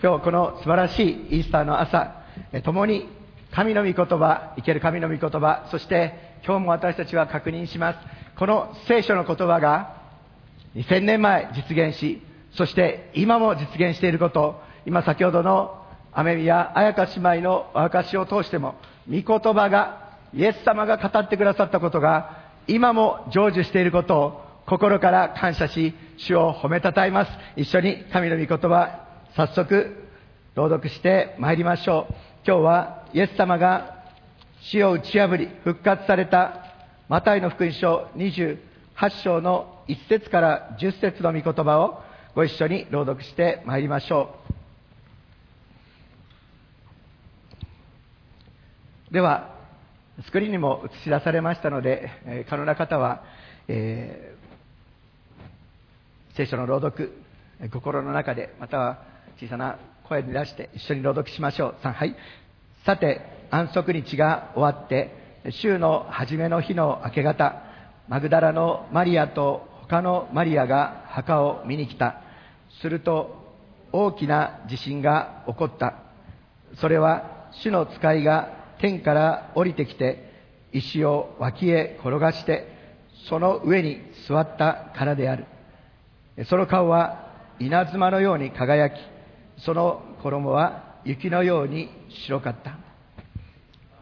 今日この素晴らしいイースターの朝、共に神の御言葉、生ける神の御言葉、そして今日も私たちは確認します。この聖書の言葉が2000年前実現し、そして今も実現していること、今先ほどの雨宮彩香姉妹のお証を通しても、御言葉が、イエス様が語ってくださったことが、今も成就していることを心から感謝し、主を褒めたたえます。一緒に神の御言葉、早速朗読して参りましょう。今日はイエス様が死を打ち破り復活されたマタイの福音書28章の1節から10節の御言葉をご一緒に朗読して参りましょう。では、スクリーンにも映し出されましたので、え、可能な方は、えー、聖書の朗読、心の中で、または小さな声に出して一緒に朗読しましょう。3、はい。さて、安息日が終わって、週の初めの日の明け方、マグダラのマリアと他のマリアが墓を見に来た。すると、大きな地震が起こった。それは、主の使いが天から降りてきて、石を脇へ転がして、その上に座ったからである。その顔は稲妻のように輝き、その衣は雪のように白かった。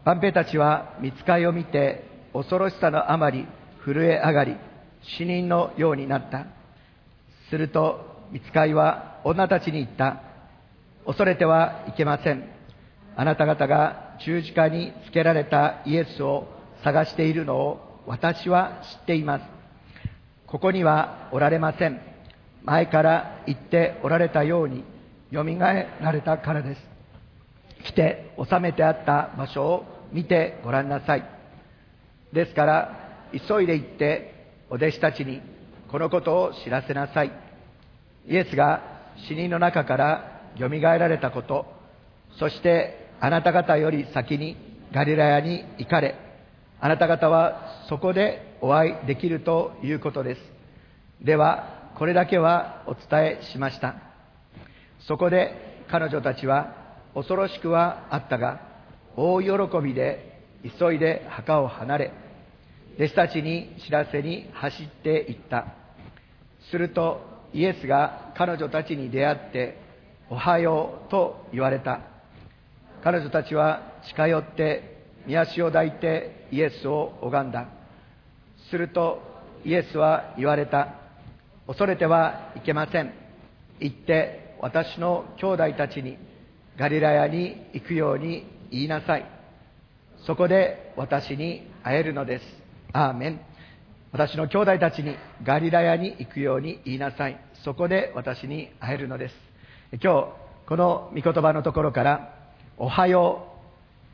万兵たちは見つかいを見て恐ろしさのあまり震え上がり死人のようになった。すると見つかいは女たちに言った。恐れてはいけません。あなた方が十字架につけられたイエスを探しているのを私は知っています。ここにはおられません。前から言っておられたようによみがえられたからです。来て収めてあった場所を見てごらんなさい。ですから、急いで行ってお弟子たちにこのことを知らせなさい。イエスが死人の中からよみがえられたこと、そしてあなた方より先にガリラヤに行かれ、あなた方はそこでお会いできるということです。では、これだけはお伝えしました。そこで彼女たちは恐ろしくはあったが、大喜びで急いで墓を離れ、弟子たちに知らせに走っていった。するとイエスが彼女たちに出会って、おはようと言われた。彼女たちは近寄って御足を抱いてイエスを拝んだ。するとイエスは言われた。恐れてはいけません。行って私の兄弟たちにガリラヤに行くように言いなさい。そこで私に会えるのです。アーメン。私の兄弟たちにガリラヤに行くように言いなさい。そこで私に会えるのです。今日、この御言葉のところから、おはよ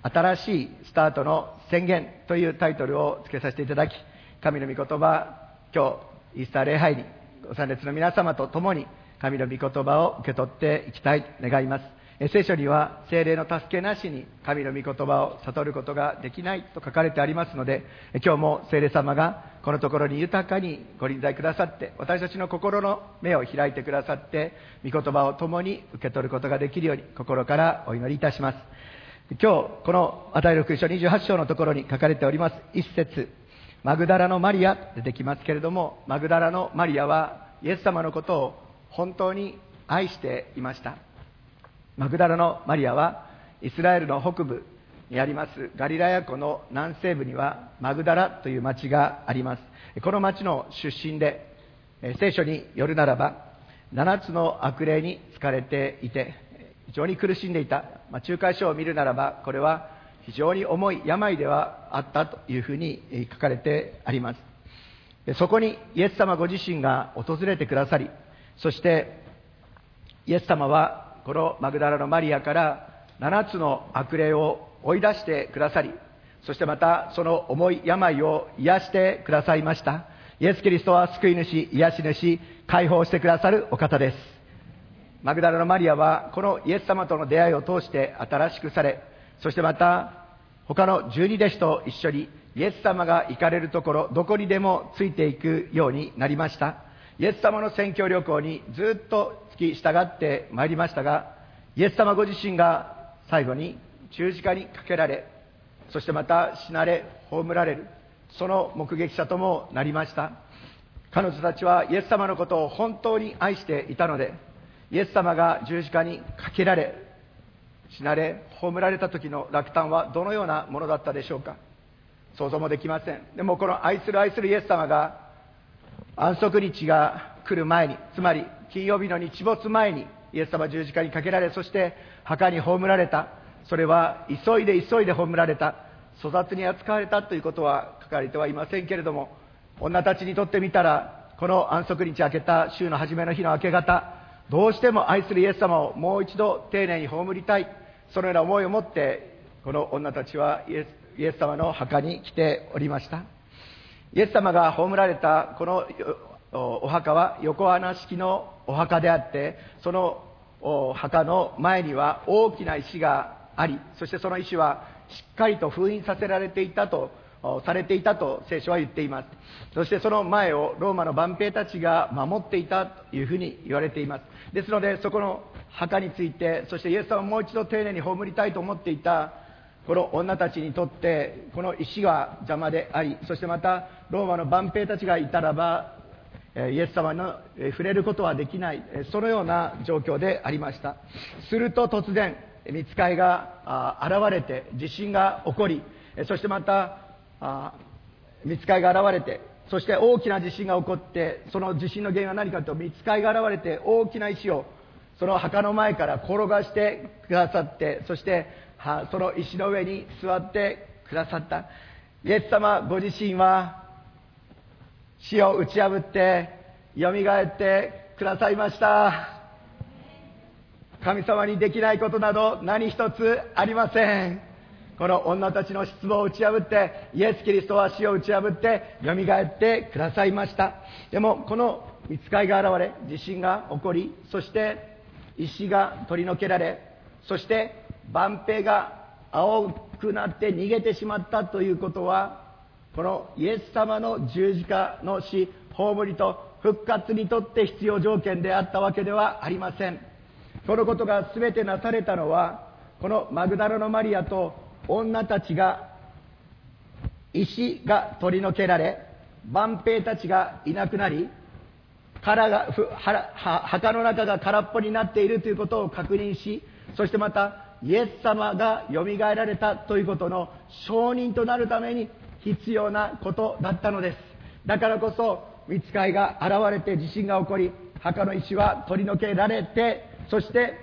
う、新しいスタートの宣言というタイトルを付けさせていただき、神の御言葉、今日、イースター礼拝に、ご参列の皆様と共に、神の御言葉を受け取っていきたい願います。聖書には精霊の助けなしに神の御言葉を悟ることができないと書かれてありますので今日も聖霊様がこのところに豊かにご臨在くださって私たちの心の目を開いてくださって御言葉を共に受け取ることができるように心からお祈りいたします今日この与える福音書28章のところに書かれております一節マグダラのマリア出てきますけれどもマグダラのマリアはイエス様のことを本当に愛していました。マグダラのマリアはイスラエルの北部にあります。ガリラヤ湖の南西部にはマグダラという町があります。この町の出身で聖書によるならば7つの悪霊に疲れていて非常に苦しんでいた、まあ、仲介書を見るならばこれは非常に重い病ではあったというふうに書かれてあります。そこにイエス様ご自身が訪れてくださりそしてイエス様はこのマグダラのマリアから7つの悪霊を追い出してくださり、そしてまたその重い病を癒してくださいました。イエス・キリストは救い主、癒し主、解放してくださるお方です。マグダラのマリアはこのイエス様との出会いを通して新しくされ、そしてまた他の十二弟子と一緒にイエス様が行かれるところ、どこにでもついていくようになりました。イエス様の宣教旅行にずっと付き従ってまいりましたが、イエス様ご自身が最後に十字架にかけられそしてまた死なれ葬られるその目撃者ともなりました。彼女たちはイエス様のことを本当に愛していたのでイエス様が十字架にかけられ死なれ葬られた時の落胆はどのようなものだったでしょうか。想像もできません。でもこの愛する愛するイエス様が安息日が来る前につまり金曜日の日没前にイエス様十字架にかけられそして墓に葬られた。それは急いで急いで葬られた。粗雑に扱われた。ということは書かれてはいませんけれども女たちにとってみたらこの安息日明けた週の初めの日の明け方どうしても愛するイエス様をもう一度丁寧に葬りたい。そのような思いを持ってこの女たちはイエスイエス様の墓に来ておりました。イエス様が葬られたこのお墓は横穴式のお墓であってその墓の前には大きな石がありそしてその石はしっかりと封印させられていたとされていたと聖書は言っています。そしてその前をローマの万兵たちが守っていたというふうに言われています。ですのでそこの墓についてそしてイエス様をもう一度丁寧に葬りたいと思っていたこの女たちにとってこの石が邪魔でありそしてまたローマの万兵たちがいたらばイエス様の触れることはできないそのような状況でありました。すると突然見つかいが現れて地震が起こりそしてまた見つかいが現れてそして大きな地震が起こってその地震の原因は何かというと見つかいが現れて大きな石をその墓の前から転がしてくださってそしてその石の上に座ってくださった。イエス様ご自身は死を打ち破ってよみがえってくださいました。神様にできないことなど何一つありません。この女たちの失望を打ち破ってイエス・キリストは死を打ち破ってよみがえってくださいました。でもこの見つかいが現れ地震が起こりそして石が取り除けられそして万兵が青くなって逃げてしまったということはこのイエス様の十字架の死葬りと復活にとって必要条件であったわけではありません。そのことが全てなされたのはこのマグダラのマリアと女たちが石が取り除けられ万兵たちがいなくなり殻が墓の中が空っぽになっているということを確認しそしてまたイエス様がよみがえられたということの証人となるために必要なことだったのです。だからこそ見つかいが現れて地震が起こり墓の石は取り除けられてそして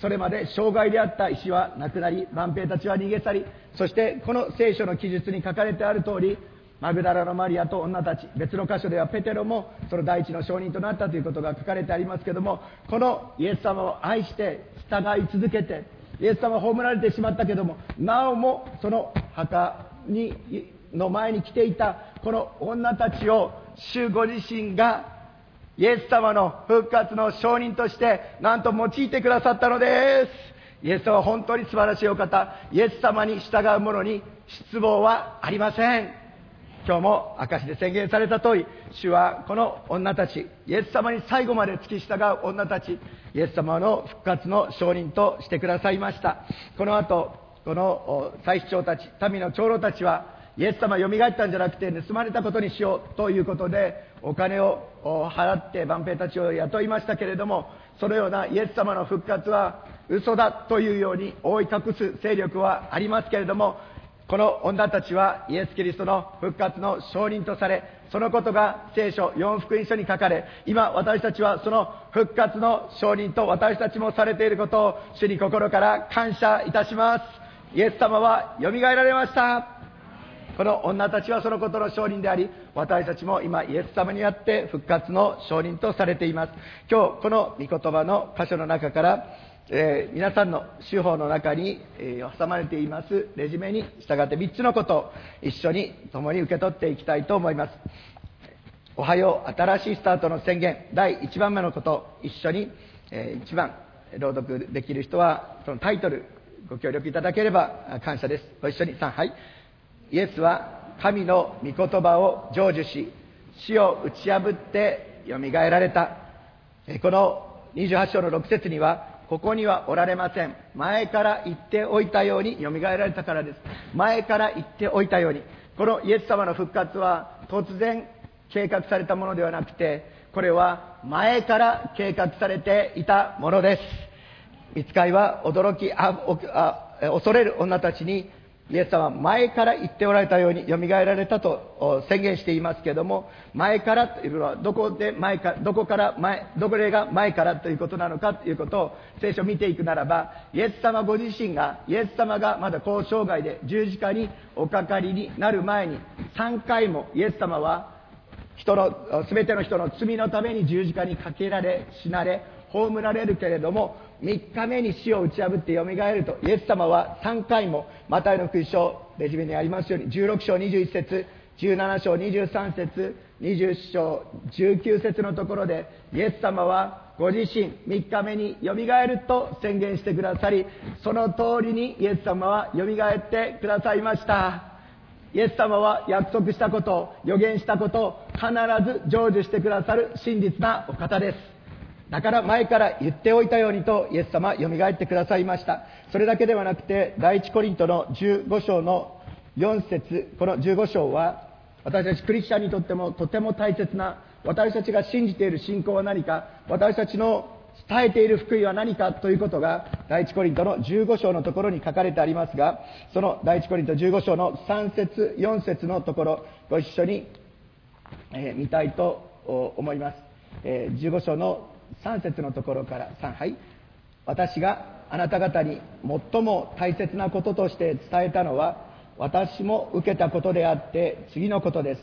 それまで障害であった石はなくなり万兵たちは逃げ去りそしてこの聖書の記述に書かれてある通りマグダラのマリアと女たち別の箇所ではペテロもその第一の証人となったということが書かれてありますけどもこのイエス様を愛して従い続けてイエス様は葬られてしまったけどもなおもその墓にの前に来ていたこの女たちを主ご自身がイエス様の復活の証人としてなんと用いてくださったのです。イエス様は本当に素晴らしいお方イエス様に従う者に失望はありません。今日も証で宣言された通り主はこの女たちイエス様に最後まで付き従う女たちイエス様の復活の証人としてくださいました。この後この祭司長たち民の長老たちはイエス様よみがえったんじゃなくて盗まれたことにしようということでお金を払って万兵たちを雇いましたけれどもそのようなイエス様の復活は嘘だというように覆い隠す勢力はありますけれどもこの女たちはイエス・キリストの復活の証人とされそのことが聖書4福音書に書かれ今私たちはその復活の証人と私たちもされていることを主に心から感謝いたします。イエス様はよみがえられました。この女たちはそのことの証人であり私たちも今イエス様にあって復活の証人とされています。今日この御言葉の箇所の中からえー、皆さんの手法の中に、えー、挟まれています。レジュメに従って3つのことを一緒に共に受け取っていきたいと思います。おはよう新しいスタートの宣言。第1番目のこと一緒に、えー、1番朗読できる人はそのタイトルご協力いただければ感謝です。ご一緒に。3はい。イエスは神の御言葉を成就し死を打ち破ってよみがえられた。この28章の6節にはここにはおられません。前から言っておいたようによみがえられたからです。前から言っておいたように。このイエス様の復活は突然計画されたものではなくてこれは前から計画されていたものです。見つかいは驚きああ恐れる女たちにイエス様は前から言っておられたように蘇られたと宣言していますけれども、前からというのはどこで前か、どこから前、どこが前からということなのかということを聖書を見ていくならば、イエス様ご自身が、イエス様がまだ交渉外で十字架におかかりになる前に、3回もイエス様は人の、全ての人の罪のために十字架にかけられ、死なれ、葬られるけれども、3日目に死を打ち破って蘇ると、イエス様は3回も、マタイの福音書、レジュメにありますように、16章21節17章23節20章19節のところで、イエス様はご自身3日目によみがえると宣言してくださり、その通りにイエス様はよみがえってくださいました。イエス様は約束したことを、予言したことを必ず成就してくださる真実なお方です。だから前から言っておいたようにとイエス様は蘇ってくださいました。それだけではなくて、第一コリントの15章の4節この15章は、私たちクリスチャンにとってもとても大切な、私たちが信じている信仰は何か、私たちの伝えている福音は何かということが、第一コリントの15章のところに書かれてありますが、その第一コリント15章の3節4節のところ、ご一緒に、え、見たいと思います。え、15章の3節のところから3はい私があなた方に最も大切なこととして伝えたのは私も受けたことであって次のことです。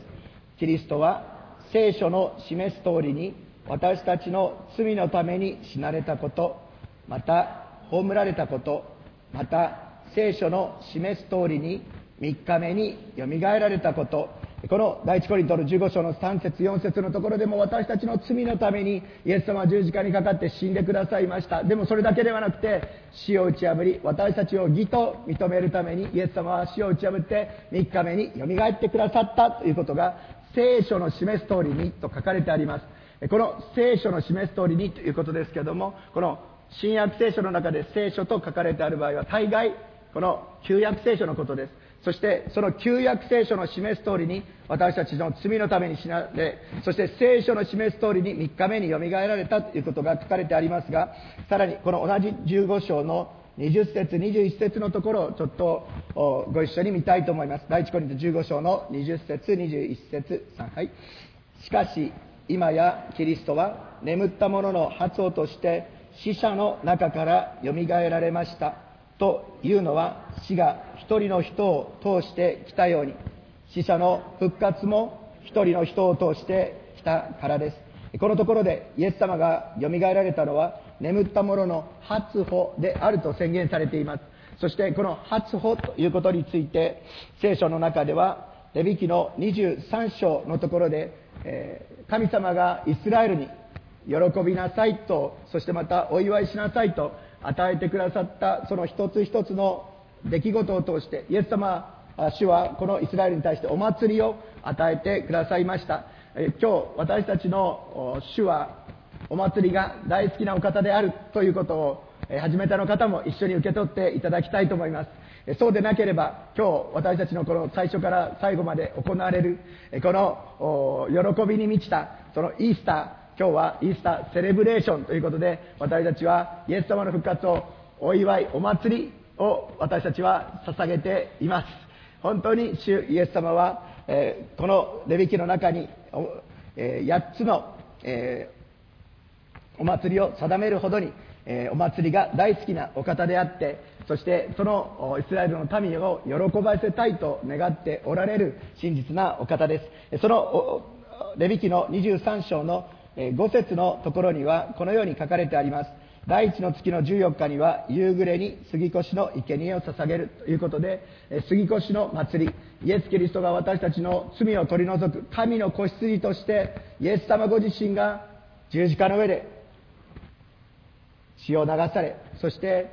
キリストは聖書の示す通りに私たちの罪のために死なれたことまた葬られたことまた聖書の示す通りに3日目によみがえられたことこの第一コリントの15章の3節4節のところでも私たちの罪のためにイエス様は十字架にかかって死んでくださいました。でもそれだけではなくて死を打ち破り私たちを義と認めるためにイエス様は死を打ち破って3日目によみがえってくださったということが聖書の示す通りにと書かれてあります。この聖書の示す通りにということですけれども、この新約聖書の中で聖書と書かれてある場合は大概この旧約聖書のことです。そしてその旧約聖書の示す通りに私たちの罪のために死なれ、そして聖書の示す通りに3日目によみがえられたということが書かれてありますが、さらにこの同じ15章の20節21節のところをちょっとご一緒に見たいと思います。第一コリント15章の20節21節3はい。しかし今やキリストは眠った者の発音として死者の中からよみがえられました。というのは死が一人の人を通してきたように死者の復活も一人の人を通してきたからです。このところでイエス様がよみがえられたのは眠った者の初歩であると宣言されています。そしてこの初歩ということについて聖書の中ではレビ記の23章のところで、えー、神様がイスラエルに喜びなさいとそしてまたお祝いしなさいと与えてくださったその一つ一つの出来事を通してイエス様主はこのイスラエルに対してお祭りを与えてくださいました。今日私たちの主はお祭りが大好きなお方であるということを初めての方も一緒に受け取っていただきたいと思います。そうでなければ今日私たちのこの最初から最後まで行われるこの喜びに満ちたそのイースター今日はイースターセレブレーションということで私たちはイエス様の復活をお祝いお祭りを私たちは捧げています。本当に主イエス様は、えー、このレビ記の中に、えー、8つの、えー、お祭りを定めるほどに、えお祭りが大好きなお方であってそしてそのイスラエルの民を喜ばせたいと願っておられる真実なお方です。そのレビ記の23章の5節のところにはこのように書かれてあります。第一の月の14日には夕暮れに杉越の生贄を捧げるということで杉越の祭り。イエス・キリストが私たちの罪を取り除く神の子羊としてイエス様ご自身が十字架の上で血を流されそして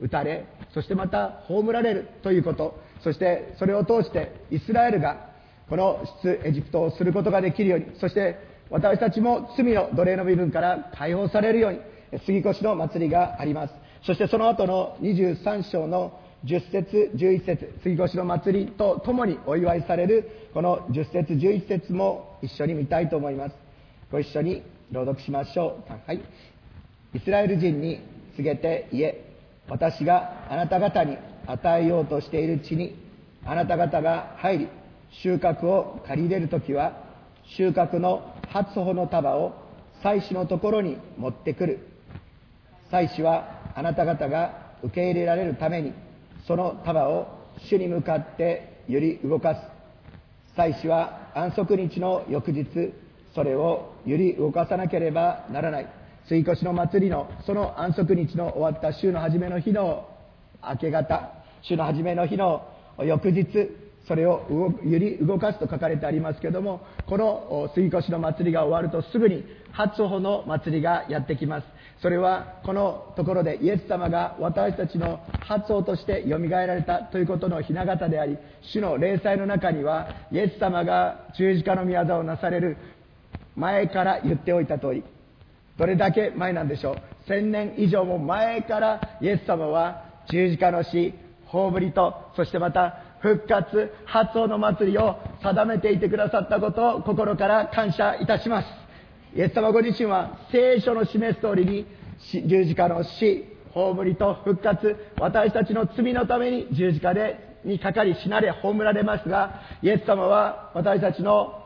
打たれそしてまた葬られるということ。そしてそれを通してイスラエルがこの出エジプトをすることができるようにそして私たちも罪の奴隷の身分から解放されるように杉越の祭りがあります。そしてその後の23章の10節11節杉越の祭りとともにお祝いされるこの10節11節も一緒に見たいと思います。ご一緒に朗読しましょう。はい。イスラエル人に告げて言え私があなた方に与えようとしている地にあなた方が入り収穫を借り入れるときは収穫の初穂の束を祭司のところに持ってくる。祭司はあなた方が受け入れられるためにその束を主に向かって揺り動かす。祭司は安息日の翌日それを揺り動かさなければならない。追越の祭りのその安息日の終わった週の初めの日の明け方週の初めの日の翌日それを揺り動かすと書かれてありますけどもこの杉越の祭りが終わるとすぐに初穂の祭りがやってきます。それはこのところでイエス様が私たちの発音としてよみがえられたということの雛形であり主の霊祭の中にはイエス様が十字架の宮座をなされる前から言っておいた通りどれだけ前なんでしょう。千年以上も前からイエス様は十字架の死葬りとそしてまた復活発音の祭りを定めていてくださったことを心から感謝いたしますイエス様ご自身は聖書の示す通りに十字架の死、葬りと復活、私たちの罪のために十字架でにかかり死なれ葬られますが、イエス様は私たちの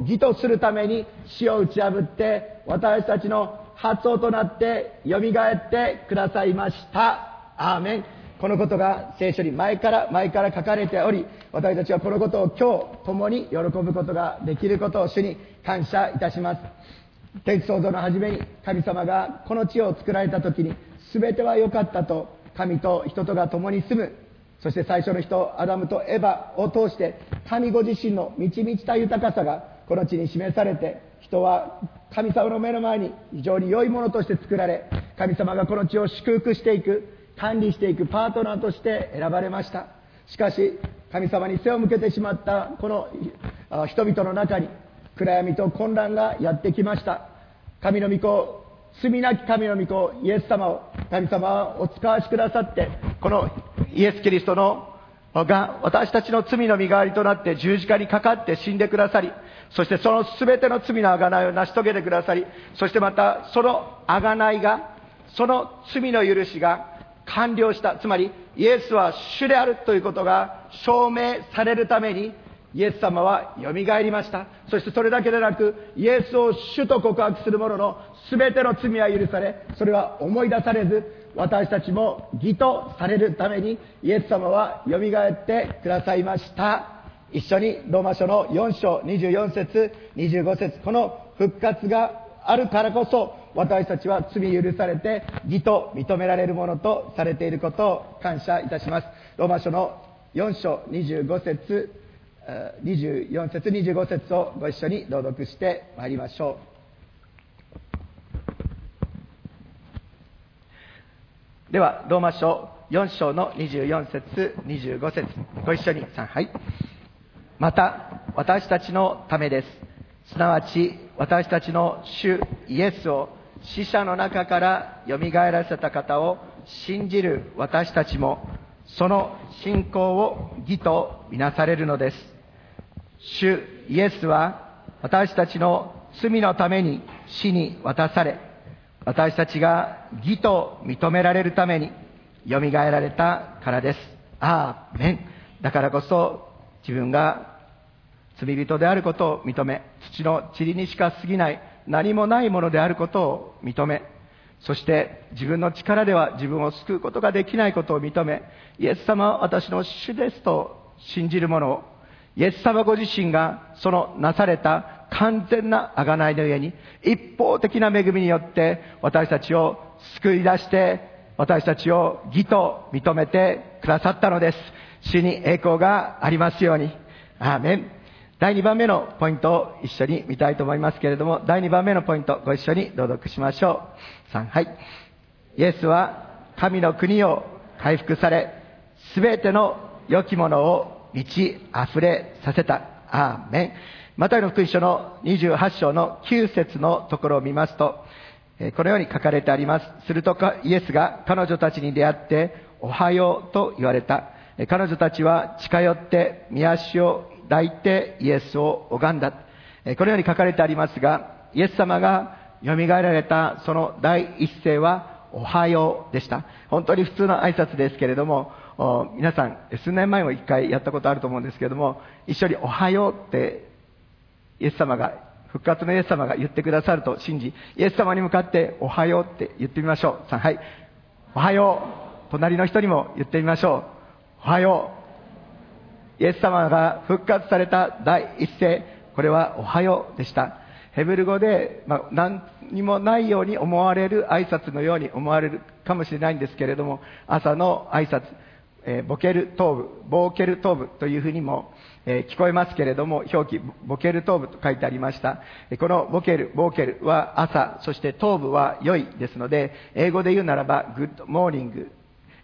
義とするために死を打ち破って、私たちの発音となって蘇ってくださいました。アーメン。このことが聖書に前から前から書かれており、私たちはこのことを今日共に喜ぶことができることを主に感謝いたします。天地創造の初めに神様がこの地を作られた時に全ては良かったと神と人とが共に住むそして最初の人アダムとエバを通して神ご自身の満ち満ちた豊かさがこの地に示されて人は神様の目の前に非常に良いものとして作られ神様がこの地を祝福していく管理していくパートナーとして選ばれました。しかし神様に背を向けてしまったこの人々の中に暗闇と混乱がやってきました。神の御子罪なき神の御子イエス様を神様はお使わしくださってこのイエス・キリストのが私たちの罪の身代わりとなって十字架にかかって死んでくださりそしてその全ての罪の贖いを成し遂げてくださりそしてまたその贖いがその罪の許しが完了した。つまり、イエスは主であるということが証明されるために、イエス様は蘇りました。そしてそれだけでなく、イエスを主と告白する者の全ての罪は許され、それは思い出されず、私たちも義とされるために、イエス様は蘇ってくださいました。一緒にローマ書の4章24節25節この復活があるからこそ私たちは罪許されて義と認められるものとされていることを感謝いたします。ローマ書の4章25節24節25節をご一緒に朗読してまいりましょう。では、ローマ書4章の24節25節ご一緒に3はい。また、私たちのためです。すなわち、私たちの主イエスを死者の中から蘇らせた方を信じる私たちも、その信仰を義とみなされるのです。主イエスは私たちの罪のために死に渡され、私たちが義と認められるために蘇られたからです。アーメン。だからこそ自分が罪人であることを認め、土の塵にしか過ぎない何もないものであることを認め、そして自分の力では自分を救うことができないことを認め、イエス様は私の主ですと信じる者を、イエス様ご自身がそのなされた完全な贖いの上に、一方的な恵みによって私たちを救い出して、私たちを義と認めてくださったのです。主に栄光がありますように。アーメン。第2番目のポイントを一緒に見たいと思いますけれども、第2番目のポイント、ご一緒に朗読しましょう。3、はい。イエスは神の国を回復され、すべての良きものを満ち溢れさせた。アーメン。マタイの福音書の28章の9節のところを見ますと、このように書かれてあります。するとイエスが彼女たちに出会って、おはようと言われた。彼女たちは近寄って、見足を抱いてイエスを拝んだ。このように書かれてありますが、イエス様が蘇られたその第一声は、おはようでした。本当に普通の挨拶ですけれども、皆さん、数年前も一回やったことあると思うんですけれども、一緒におはようってイエス様が、復活のイエス様が言ってくださると信じ、イエス様に向かっておはようって言ってみましょう。さ、はい。おはよう。隣の人にも言ってみましょう。おはよう。イエス様が復活された第一声、これはおはようでした。ヘブル語で、まあ、何にもないように思われる挨拶のように思われるかもしれないんですけれども、朝の挨拶、えーבוקר טוב、בוקר טוב というふうにも、えー聞こえますけれども、表記、בוקר טוב と書いてありました。このבוקר、בוקר は朝、そしてטוב は良いですので、英語で言うならば、 good morning、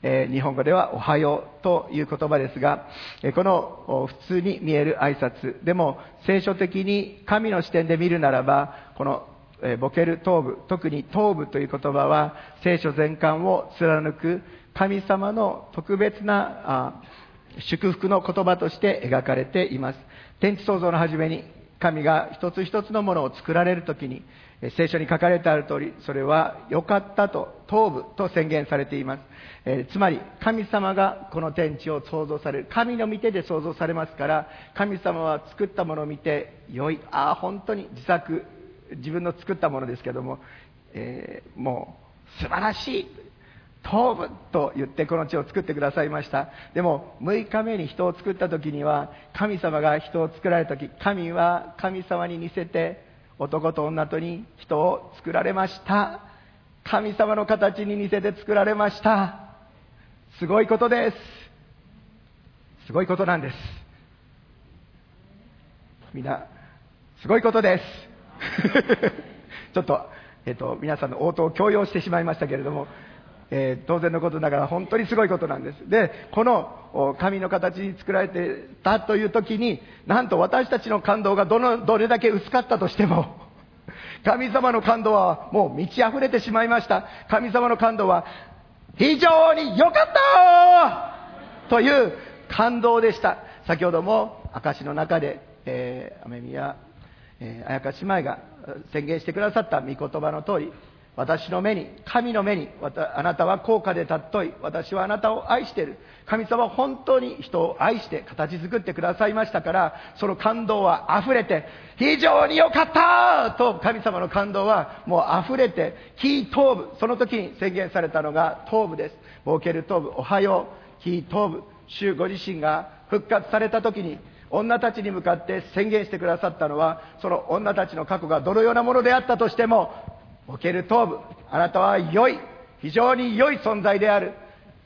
えー日本語ではおはようという言葉ですが、えこの普通に見える挨拶でも聖書的に神の視点で見るならば、このえבוקר טוב、特に טוב という言葉は聖書全巻を貫く神様の特別なあ祝福の言葉として描かれています。天地創造の初めに神が一つ一つのものを作られるときに、聖書に書かれてある通り、それは良かったと、頭部と宣言されています。えーつまり、神様がこの天地を創造される。神の御手で創造されますから、神様は作ったものを見て、良い、ああ、本当に自作、自分の作ったものですけども、えーもう素晴らしい。頭部と言ってこの地を作ってくださいました。でも、6日目に人を作った時には、神様が人を作られた時、神は神様に似せて、男と女とに人を作られました。神様の形に似せて作られました。すごいことです。すごいことなんです。みんな、すごいことです。ちょっと、えっ、と、皆さんの応答を強要してしまいましたけれども、えー当然のことながら本当にすごいことなんです。で、この神の形に作られてたという時に、なんと私たちの感動がどの、どれだけ薄かったとしても、神様の感動はもう満ち溢れてしまいました。神様の感動は非常に良かったという感動でした。先ほども証の中で、えー、雨宮、えー、綾香姉妹が宣言してくださった御言葉の通り、私の目に、神の目に、あなたは高価で尊い。私はあなたを愛している。神様は本当に人を愛して形作ってくださいましたから、その感動は溢れて、非常に良かったと神様の感動はもう溢れて、キー頭部、その時に宣言されたのが頭部です。ボーケル頭部、おはよう、キー頭部、主ご自身が復活された時に、女たちに向かって宣言してくださったのは、その女たちの過去がどのようなものであったとしても、ボケる頭部、あなたは良い、非常に良い存在である。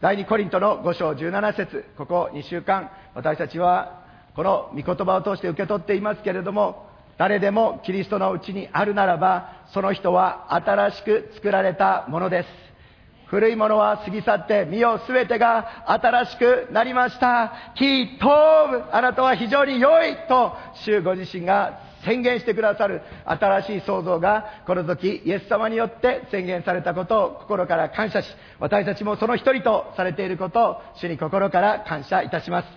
第2コリントの5章17節ここ2週間、私たちはこの御言葉を通して受け取っていますけれども、誰でもキリストのうちにあるならば、その人は新しく作られたものです。古いものは過ぎ去って、身をすべてが新しくなりました。キートーブ、あなたは非常に良いと、主ご自身が宣言してくださる新しい創造が、この時、イエス様によって宣言されたことを心から感謝し、私たちもその一人とされていることを、主に心から感謝いたします。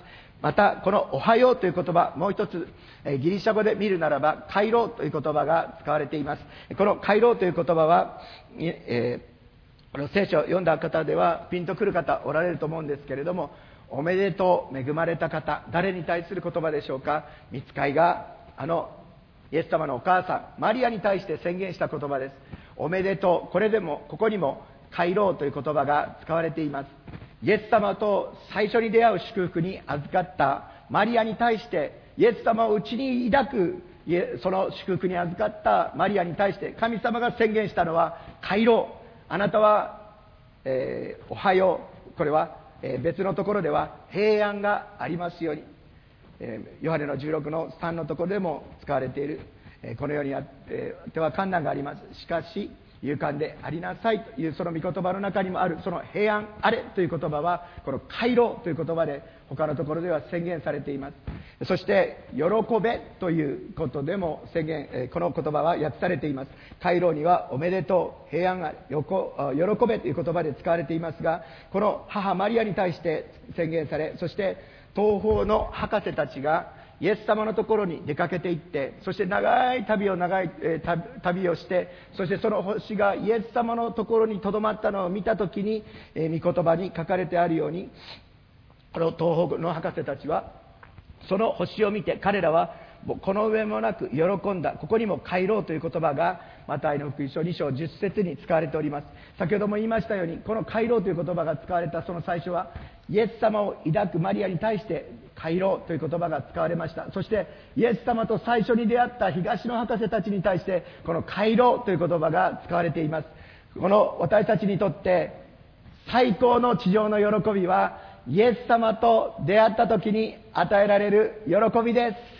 また、このおはようという言葉、もう一つ、ギリシャ語で見るならば、回廊という言葉が使われています。この回廊という言葉は、えーこの聖書を読んだ方ではピンとくる方おられると思うんですけれども、おめでとう、恵まれた方、誰に対する言葉でしょうか？見つかいが、あの、イエス様のお母さん、マリアに対して宣言した言葉です。おめでとう、これでも、ここにも、回廊という言葉が使われています。イエス様と最初に出会う祝福に預かったマリアに対して、イエス様を内に抱く、その祝福に預かったマリアに対して、神様が宣言したのは、回廊。あなたは、えーおはよう。これは、えー別のところでは平安がありますように。えヨハネの16の3のところでも使われている、えこのようにあっては観難があります。しかし、勇敢でありなさいというその御言葉の中にもある。その平安あれという言葉はこの回廊という言葉で他のところでは宣言されています。そして喜べということでも宣言この言葉は訳されています。回廊にはおめでとう平安あれ喜べという言葉で使われていますがこの母マリアに対して宣言されそして東方の博士たちがイエス様のところに出かけていってそして長い旅を長い、えー、旅をしてそしてその星がイエス様のところにとどまったのを見た時に、えー、御言葉に書かれてあるようにこの東北の博士たちはその星を見て彼らはこの上もなく喜んだ。ここにも帰ろうという言葉がマタイの福音書2章10節に使われております。先ほども言いましたようにこの帰ろうという言葉が使われたその最初はイエス様を抱くマリアに対して帰ろうという言葉が使われました。そしてイエス様と最初に出会った東の博士たちに対してこの帰ろうという言葉が使われています。この私たちにとって最高の地上の喜びはイエス様と出会った時に与えられる喜びです。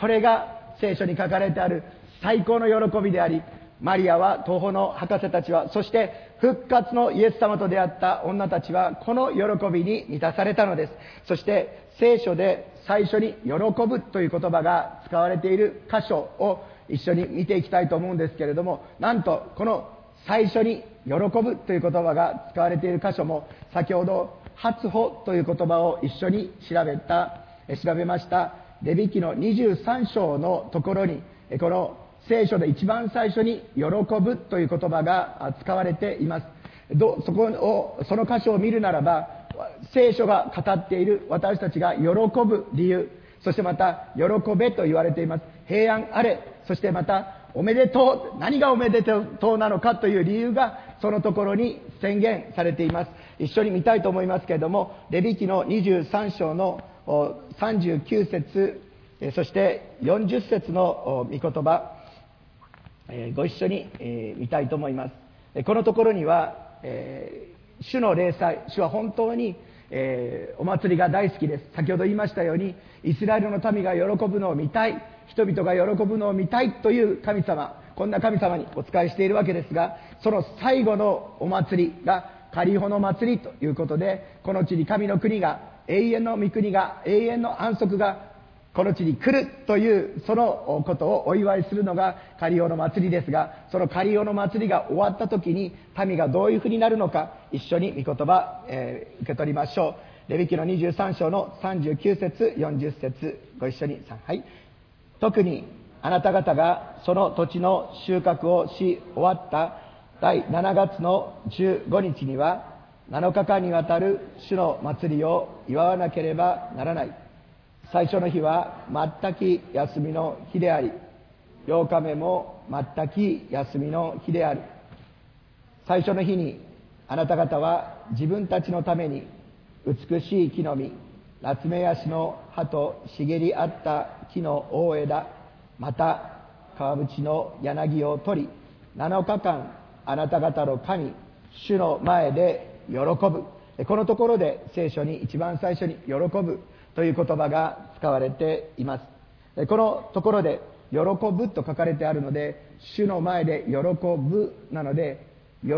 これが聖書に書かれてある最高の喜びでありマリアは東方の博士たちはそして復活のイエス様と出会った女たちはこの喜びに満たされたのです。そして聖書で最初に「喜ぶ」という言葉が使われている箇所を一緒に見ていきたいと思うんですけれどもなんとこの最初に「喜ぶ」という言葉が使われている箇所も先ほど「初歩」という言葉を一緒に調べた調べました。レビ記の23章のところにこの聖書で一番最初に「喜ぶ」という言葉が使われています。どそこをその箇所を見るならば聖書が語っている私たちが喜ぶ理由そしてまた「喜べ」と言われています。平安あれそしてまたおめでとう何がおめでとうなのかという理由がそのところに宣言されています。一緒に見たいと思いますけれどもレビ記の23章の39節そして40節の御言葉ご一緒に見たいと思います。このところには主の霊祭主は本当にお祭りが大好きです。先ほど言いましたようにイスラエルの民が喜ぶのを見たい人々が喜ぶのを見たいという神様こんな神様にお仕えしているわけですがその最後のお祭りがカリホの祭りということでこの地に神の国が永遠の御国が永遠の安息がこの地に来るというそのことをお祝いするのがカリオの祭りですがそのカリオの祭りが終わった時に民がどういうふうになるのか一緒に御言葉、えー、受け取りましょう。レビキの23章の39節40節ご一緒にはい特にあなた方がその土地の収穫をし終わった第7月の15日には7日間にわたる主の祭りを祝わなければならない。最初の日は全く休みの日であり8日目も全く休みの日である。最初の日にあなた方は自分たちのために美しい木の実ナツメヤシの葉と茂り合った木の大枝また川淵の柳を取り7日間あなた方の神主の前で喜ぶ。このところで聖書に一番最初に喜ぶという言葉が使われています。このところで喜ぶと書かれてあるので主の前で喜ぶなので喜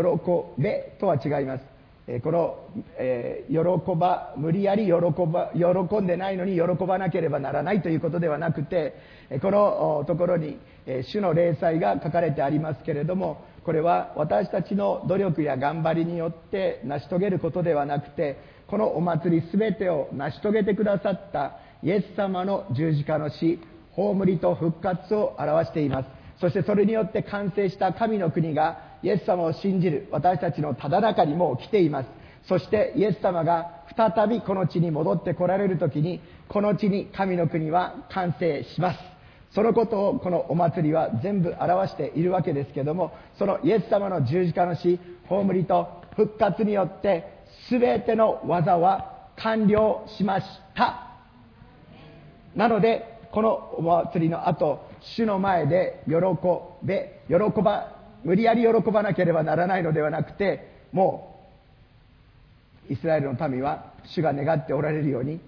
べとは違います。この、えー、喜ば無理やり喜ば喜んでないのに喜ばなければならないということではなくてこのところに主の霊祭が書かれてありますけれどもこれは私たちの努力や頑張りによって成し遂げることではなくてこのお祭り全てを成し遂げてくださったイエス様の十字架の死葬りと復活を表しています。そしてそれによって完成した神の国がイエス様を信じる私たちのただ中にもう来ています。そしてイエス様が再びこの地に戻ってこられる時にこの地に神の国は完成します。そのことをこのお祭りは全部表しているわけですけどもそのイエス様の十字架の死葬りと復活によって全ての技は完了しました。なのでこのお祭りの後主の前で喜べ喜ば無理やり喜ばなければならないのではなくてもうイスラエルの民は主が願っておられるように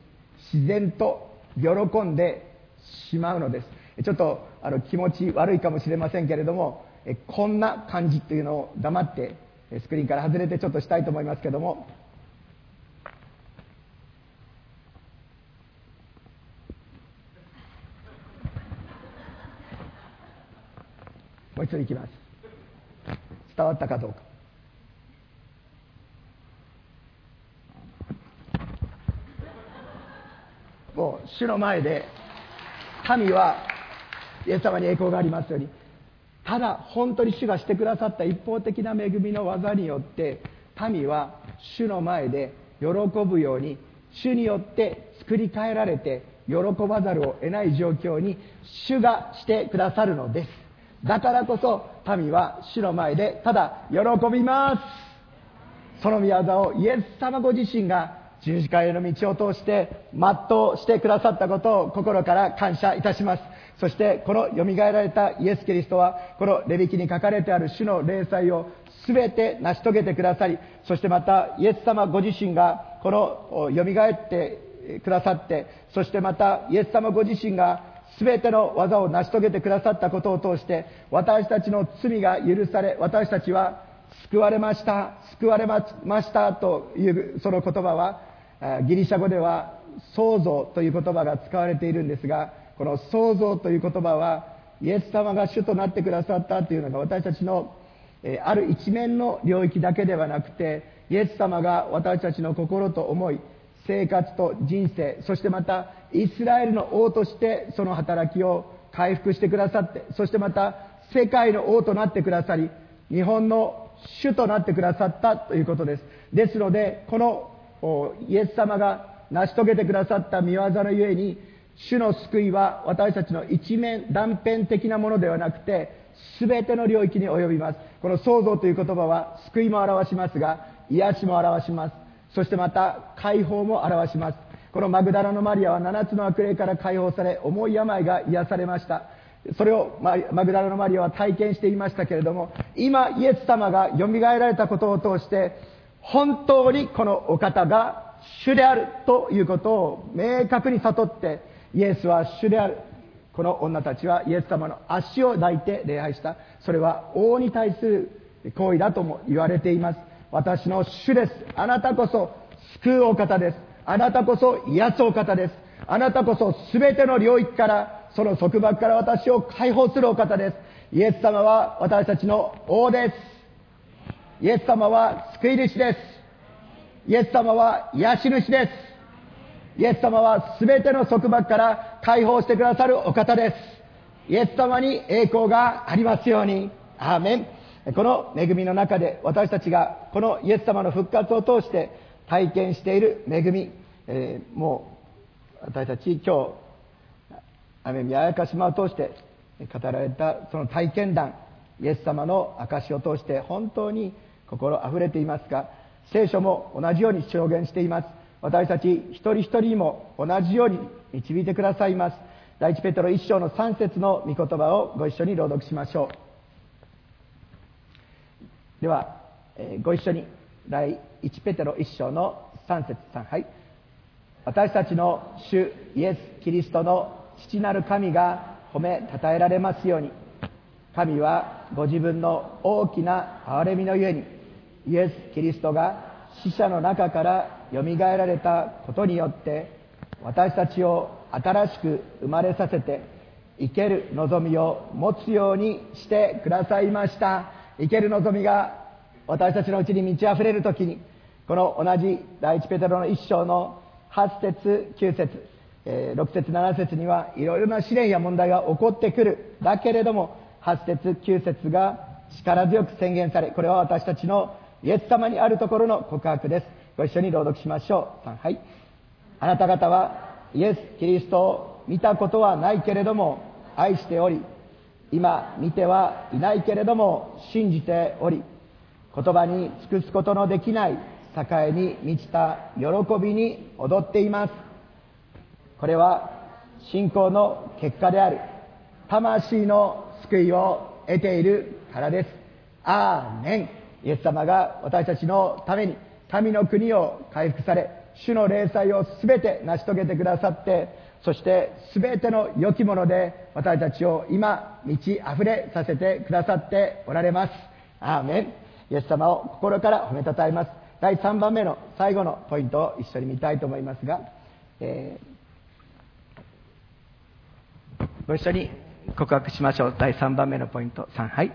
自然と喜んでしまうのです。ちょっとあの気持ち悪いかもしれませんけれどもこんな感じというのを黙ってスクリーンから外れてちょっとしたいと思いますけども。もう一度いきます。伝わったかどうか。もう主の前で神はイエス様に栄光がありますように。ただ本当に主がしてくださった一方的な恵みの技によって民は主の前で喜ぶように主によって作り変えられて喜ばざるを得ない状況に主がしてくださるのです。だからこそ民は主の前でただ喜びます。その御業をイエス様ご自身が十字架への道を通して全うしてくださったことを心から感謝いたします。そしてこのよみがえられたイエス・キリストはこのレビキに書かれてある主の霊祭を全て成し遂げてくださりそしてまたイエス様ご自身がこのよみがえってくださってそしてまたイエス様ご自身が全ての技を成し遂げてくださったことを通して私たちの罪が許され私たちは救われました救われましたというその言葉はギリシャ語では創造という言葉が使われているんですがこの創造という言葉はイエス様が主となってくださったというのが私たちのある一面の領域だけではなくてイエス様が私たちの心と思い生活と人生そしてまたイスラエルの王としてその働きを回復してくださってそしてまた世界の王となってくださり日本の主となってくださったということです。ですのでこのイエス様が成し遂げてくださった見業のゆえに主の救いは私たちの一面断片的なものではなくて全ての領域に及びます。この創造という言葉は救いも表しますが癒しも表します。そしてまた解放も表します。このマグダラのマリアは7つの悪霊から解放され重い病が癒されました。それをマグダラのマリアは体験していましたけれども今イエス様がよみがえられたことを通して本当にこのお方が主であるということを明確に悟ってイエスは主であるこの女たちはイエス様の足を抱いて礼拝した。それは王に対する行為だとも言われています。私の主です。あなたこそ救うお方です。あなたこそ癒すお方です。あなたこそ全ての領域からその束縛から私を解放するお方です。イエス様は私たちの王です。イエス様は救い主です。イエス様は癒し主です。イエス様は全ての束縛から解放してくださるお方です。イエス様に栄光がありますように。アーメン。この恵みの中で私たちがこのイエス様の復活を通して体験している恵み、えー、もう私たち今日、雨宮やか島を通して語られたその体験談、イエス様の証を通して本当に心あふれていますが聖書も同じように証言しています私たち一人一人にも同じように導いてくださいます。第一ペトロ一章の3節の御言葉をご一緒に朗読しましょう。では、えー、ご一緒に第一ペテロ一章の3節3はい。私たちの主イエス・キリストの父なる神が褒めたたえられますように。神はご自分の大きな憐れみのゆえにイエス・キリストが死者の中からよみがえられたことによって私たちを新しく生まれさせて生ける望みを持つようにしてくださいました。生ける望みが私たちのうちに満ち溢れる時にこの同じ第一ペテロの一章の8節9節6節7節にはいろいろな試練や問題が起こってくる。だけれども8節9節が力強く宣言されこれは私たちのイエス様にあるところの告白です。ご一緒に朗読しましょう。はい。あなた方はイエス・キリストを見たことはないけれども愛しており今見てはいないけれども信じており言葉に尽くすことのできない栄に満ちた喜びに踊っています。これは信仰の結果である。魂の救いを得ているからです。アーメン。イエス様が私たちのために神の国を回復され主の霊祭を全て成し遂げてくださってそして全ての良きもので私たちを今満ち溢れさせてくださっておられます。アーメン。イエス様を心から褒めたたえます。第3番目の最後のポイントを一緒に見たいと思いますが、えー、ご一緒に告白しましょう。第3番目のポイント。3はい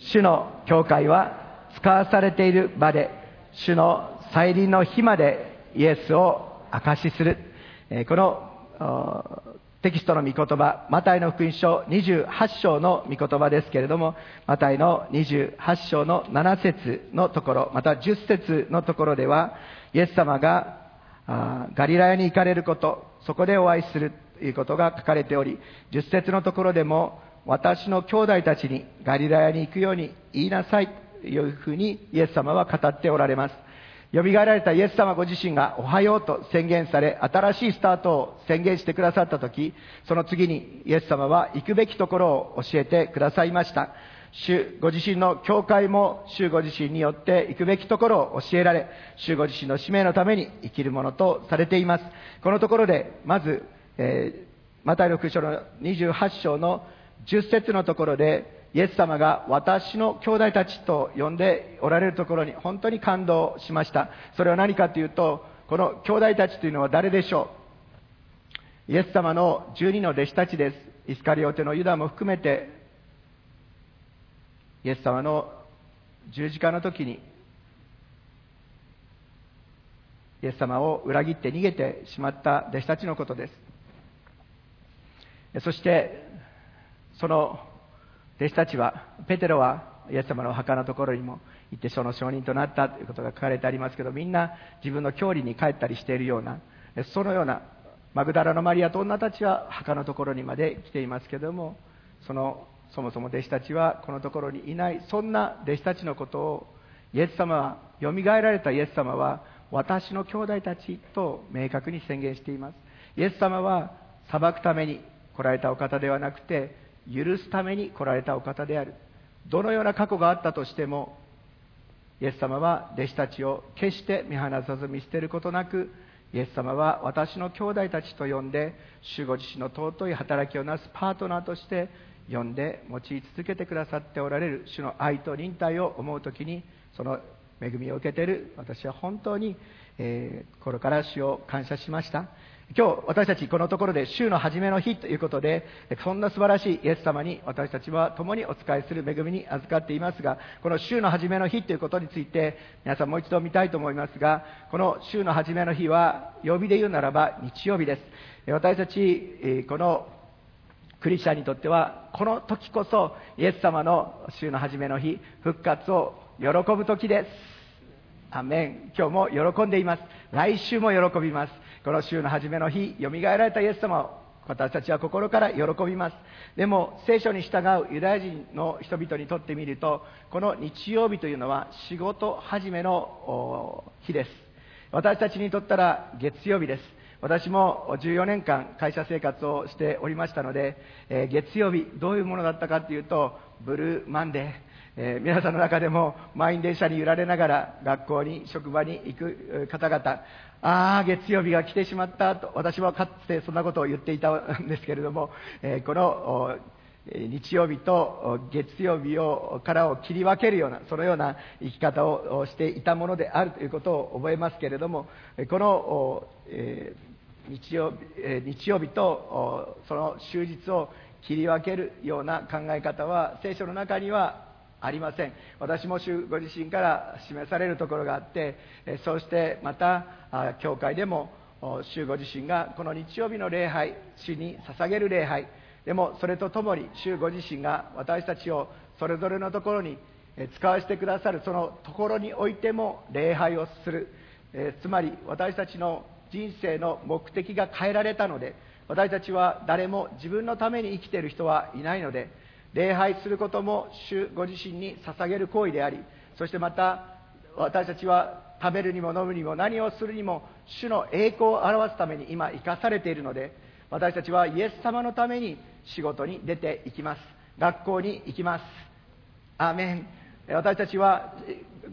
主の教会は使わされている場で主の再臨の日までイエスを証しする、え、このテキストの御言葉、マタイの福音書28章の御言葉ですけれども、マタイの28章の7節のところ、また10節のところでは、イエス様がガリラヤに行かれること、そこでお会いするということが書かれており、10節のところでも、私の兄弟たちにガリラヤに行くように言いなさい。いうふうにイエス様は語っておられます。蘇られたイエス様ご自身がおはようと宣言され、新しいスタートを宣言してくださったとき、その次にイエス様は行くべきところを教えてくださいました。主ご自身の教会も主ご自身によって行くべきところを教えられ、主ご自身の使命のために生きるものとされています。このところで、まず、えー、マタイの空書の28章の10節のところで、イエス様が私の兄弟たちと呼んでおられるところに本当に感動しました。それは何かというと、この兄弟たちというのは誰でしょう？イエス様の12の弟子たちです。イスカリオテのユダも含めて、イエス様の十字架の時に、イエス様を裏切って逃げてしまった弟子たちのことです。そして、その弟子たちは、ペテロはイエス様のお墓のところにも行ってその証人となったということが書かれてありますけど、みんな自分の郷里に帰ったりしているような、そのような、マグダラのマリアと女たちは墓のところにまで来ていますけども、その、そもそも弟子たちはこのところにいない、そんな弟子たちのことを、イエス様は、蘇られたイエス様は、私の兄弟たちと明確に宣言しています。イエス様は裁くために来られたお方ではなくて、許すために来られたお方である。どのような過去があったとしてもイエス様は弟子たちを決して見放さず見捨てることなくイエス様は私の兄弟たちと呼んで主ご自身の尊い働きをなすパートナーとして呼んで用い続けてくださっておられる。主の愛と忍耐を思う時にその恵みを受けている。私は本当に、えー、心から主を感謝しました。今日私たちこのところで週の初めの日ということで、そんな素晴らしいイエス様に私たちは共にお仕えする恵みに預かっていますが、この週の初めの日ということについて皆さんもう一度見たいと思いますが、この週の初めの日は曜日で言うならば日曜日です。私たち、このクリスチャンにとっては、この時こそイエス様の週の初めの日、復活を喜ぶ時です。アメン。今日も喜んでいます。来週も喜びます。この週の初めの日、よみがえられたイエス様を私たちは心から喜びます。でも、聖書に従うユダヤ人の人々にとってみると、この日曜日というのは仕事始めの日です。私たちにとったら月曜日です。私も14年間会社生活をしておりましたので、えー、月曜日どういうものだったかというと、ブルーマンデー、えー、皆さんの中でも満員電車に揺られながら学校に職場に行く方々ああ月曜日が来てしまったと私はかつてそんなことを言っていたんですけれども、えー、この日曜日と月曜日をからを切り分けるようなそのような生き方をしていたものであるということを覚えますけれどもこの、えー、日曜日曜日とその終日を切り分けるような考え方は聖書の中にはありません。私も主ご自身から示されるところがあってそうしてまた教会でも主ご自身がこの日曜日の礼拝主に捧げる礼拝でもそれとともに主ご自身が私たちをそれぞれのところに使わせてくださるそのところにおいても礼拝をする。つまり私たちの人生の目的が変えられたので私たちは誰も自分のために生きている人はいないので礼拝することも主ご自身に捧げる行為でありそしてまた私たちは食べるにも飲むにも何をするにも主の栄光を表すために今生かされているので私たちはイエス様のために仕事に出ていきます。学校に行きます。アーメン。私たちは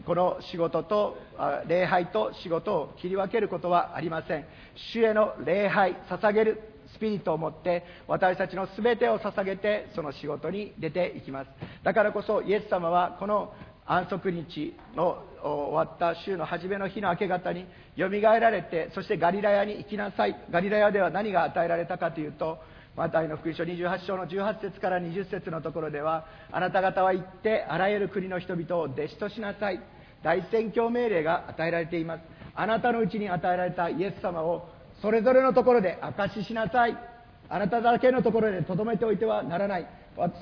この仕事と礼拝と仕事を切り分けることはありません。主への礼拝捧げるスピリットを持って私たちの全てを捧げてその仕事に出ていきます。だからこそイエス様はこの安息日の終わった週の初めの日の明け方によみがえられてそしてガリラヤに行きなさい。ガリラヤでは何が与えられたかというとマタイの福音書28章の18節から20節のところではあなた方は行ってあらゆる国の人々を弟子としなさい。大宣教命令が与えられています。あなたのうちに与えられたイエス様をそれぞれのところで証ししなさい。あなただけのところで留めておいてはならない。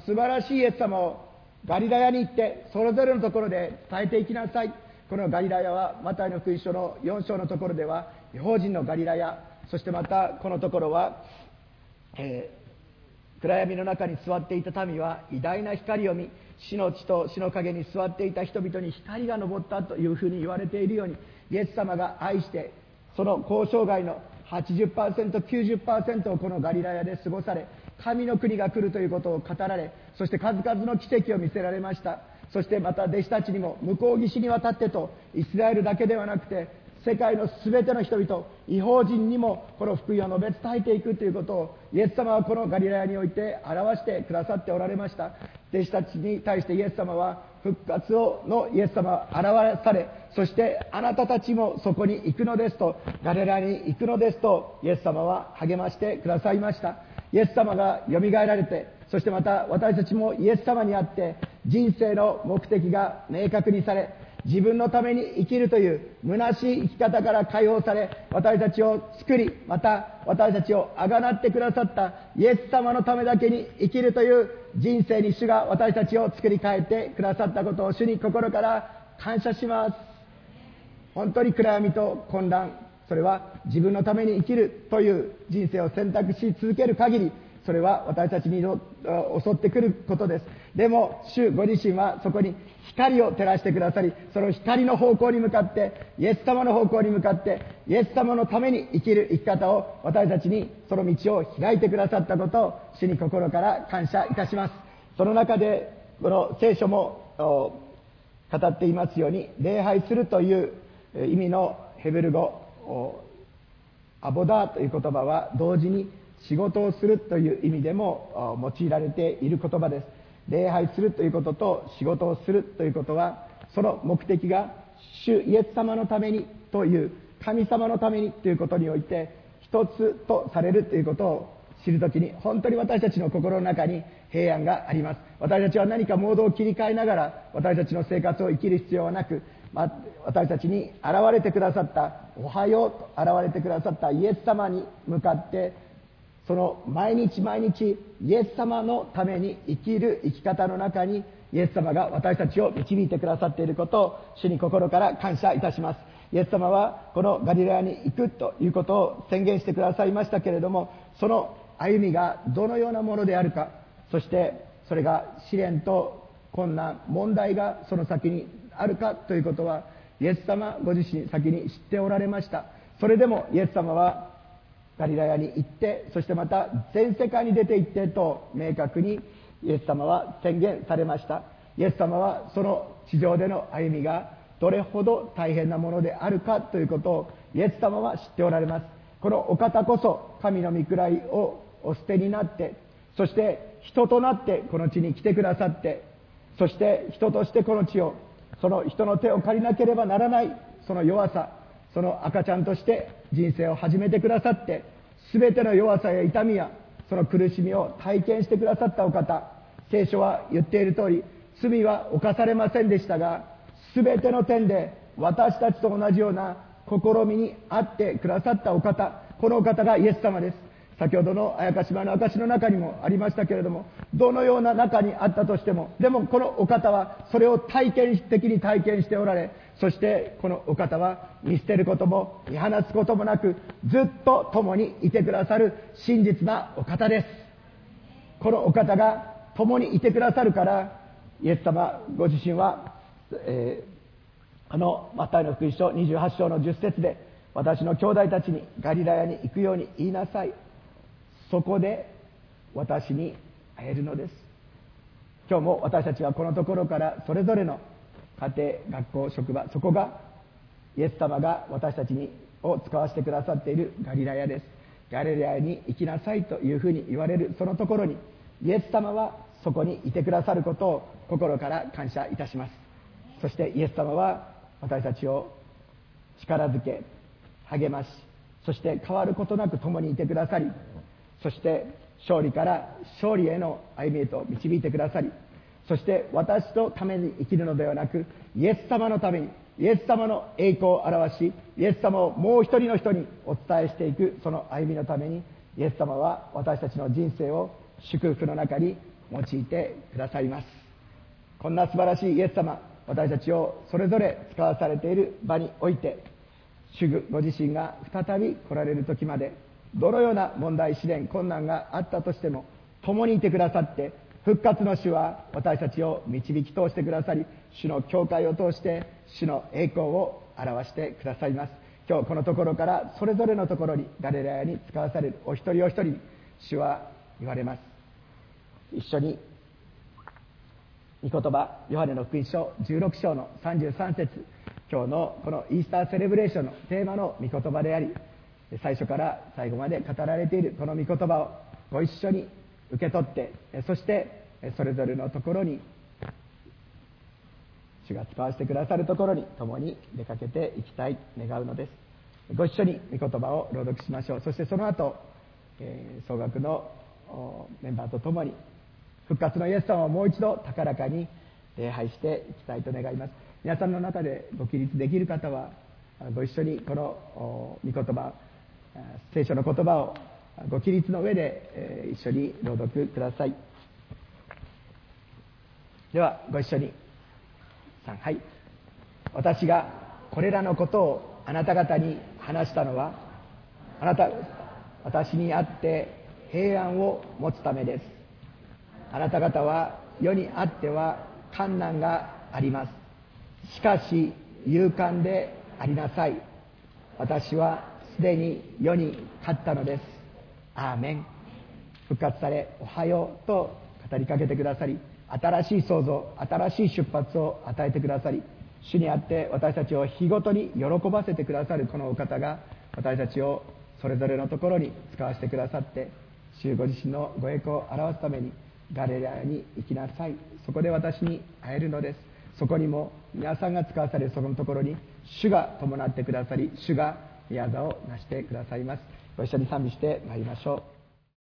素晴らしいイエス様をガリラヤに行ってそれぞれのところで伝えていきなさい。このガリラヤはマタイの福音書の4章のところでは違法人のガリラヤそしてまたこのところは、えー、暗闇の中に座っていた民は偉大な光を見死の地と死の陰に座っていた人々に光が昇ったというふうに言われているようにイエス様が愛してその交渉外の 80%90% をこのガリラヤで過ごされ神の国が来るということを語られそして数々の奇跡を見せられました。そしてまた弟子たちにも向こう岸に渡ってとイスラエルだけではなくて世界の全ての人々違法人にもこの福音を述べ伝えていくということをイエス様はこのガリラヤにおいて表してくださっておられました。弟子たちに対してイエス様は復活をのイエス様現されそしてあなたたちもそこに行くのですとガリラに行くのですとイエス様は励ましてくださいました。イエス様がよみがえられてそしてまた私たちもイエス様にあって人生の目的が明確にされ自分のために生きるという虚しい生き方から解放され私たちを作りまた私たちをあがなってくださったイエス様のためだけに生きるという人生に主が私たちを作り変えてくださったことを主に心から感謝します。本当に暗闇と混乱それは自分のために生きるという人生を選択し続ける限りそれは私たちに襲ってくることです。でも主ご自身はそこに光を照らしてくださりその光の方向に向かってイエス様の方向に向かってイエス様のために生きる生き方を私たちにその道を開いてくださったことを主に心から感謝いたします。その中でこの聖書も語っていますように礼拝するという意味のヘブル語アボダーという言葉は同時に仕事をするという意味でも用いられている言葉です。礼拝するということと仕事をするということはその目的が主イエス様のためにという神様のためにということにおいて一つとされるということを知るときに本当に私たちの心の中に平安があります。私たちは何かモードを切り替えながら私たちの生活を生きる必要はなくま、私たちに現れてくださったおはようと現れてくださったイエス様に向かってその毎日毎日イエス様のために生きる生き方の中にイエス様が私たちを導いてくださっていることを主に心から感謝いたします。イエス様はこのガリラヤに行くということを宣言してくださいましたけれどもその歩みがどのようなものであるかそしてそれが試練と困難問題がその先にあるかということはイエス様ご自身先に知っておられました。それでもイエス様はガリラヤに行ってそしてまた全世界に出て行ってと明確にイエス様は宣言されました。イエス様はその地上での歩みがどれほど大変なものであるかということをイエス様は知っておられます。このお方こそ神の御位をお捨てになってそして人となってこの地に来てくださってそして人としてこの地をその人の手を借りなければならないその弱さその赤ちゃんとして人生を始めてくださって全ての弱さや痛みやその苦しみを体験してくださったお方聖書は言っている通り罪は犯されませんでしたが全ての点で私たちと同じような試みにあってくださったお方このお方がイエス様です。先ほどの綾鹿島の証の中にもありましたけれどもどのような中にあったとしてもでもこのお方はそれを体験的に体験しておられそしてこのお方は見捨てることも見放つこともなくずっと共にいてくださる真実なお方です。このお方が共にいてくださるからイエス様ご自身は、えー、あのマタイの福音書28章の10節で私の兄弟たちにガリラヤに行くように言いなさい。そこで私に会えるのです。今日も私たちはこのところからそれぞれの家庭学校職場そこがイエス様が私たちにを使わせてくださっているガリラヤです。ガリレアに行きなさいというふうに言われるそのところにイエス様はそこにいてくださることを心から感謝いたします。そしてイエス様は私たちを力づけ励ましそして変わることなく共にいてくださりそして勝利から勝利への歩みへと導いてくださりそして私とために生きるのではなくイエス様のためにイエス様の栄光を表しイエス様をもう一人の人にお伝えしていくその歩みのためにイエス様は私たちの人生を祝福の中に用いてくださいます。こんな素晴らしいイエス様私たちをそれぞれ使わされている場において主ご自身が再び来られる時までどのような問題試練困難があったとしても共にいてくださって復活の主は私たちを導き通してくださり主の教会を通して主の栄光を表してくださいます。今日このところからそれぞれのところにガレラヤに使わされるお一人お一人に主は言われます。一緒に御言葉ヨハネの福音書16章の33節。今日のこのイースターセレブレーションのテーマの御言葉であり最初から最後まで語られているこの御言葉をご一緒に受け取ってそしてそれぞれのところに主が使わせてくださるところに共に出かけていきたい願うのです。ご一緒に御言葉を朗読しましょう。そしてその後、えー、総額のメンバーと共に復活のイエス様をもう一度高らかに礼拝していきたいと願います。皆さんの中でご起立できる方はご一緒にこの御言葉聖書の言葉をご起立の上で、え一緒に朗読ください。ではご一緒に。3はい。私がこれらのことをあなた方に話したのはあなた私にあって平安を持つためです。あなた方は世にあっては困難があります。しかし勇敢でありなさい。私はすでに世に勝ったのです。アーメン。復活されおはようと語りかけてくださり新しい創造新しい出発を与えてくださり主にあって私たちを日ごとに喜ばせてくださるこのお方が私たちをそれぞれのところに使わせてくださって主ご自身のご栄光を表すためにガレラに行きなさい。そこで私に会えるのです。そこにも皆さんが使わされるそこのところに主が伴ってくださり主が宮座を成してくださいます。ご一緒に賛美してまいりましょう。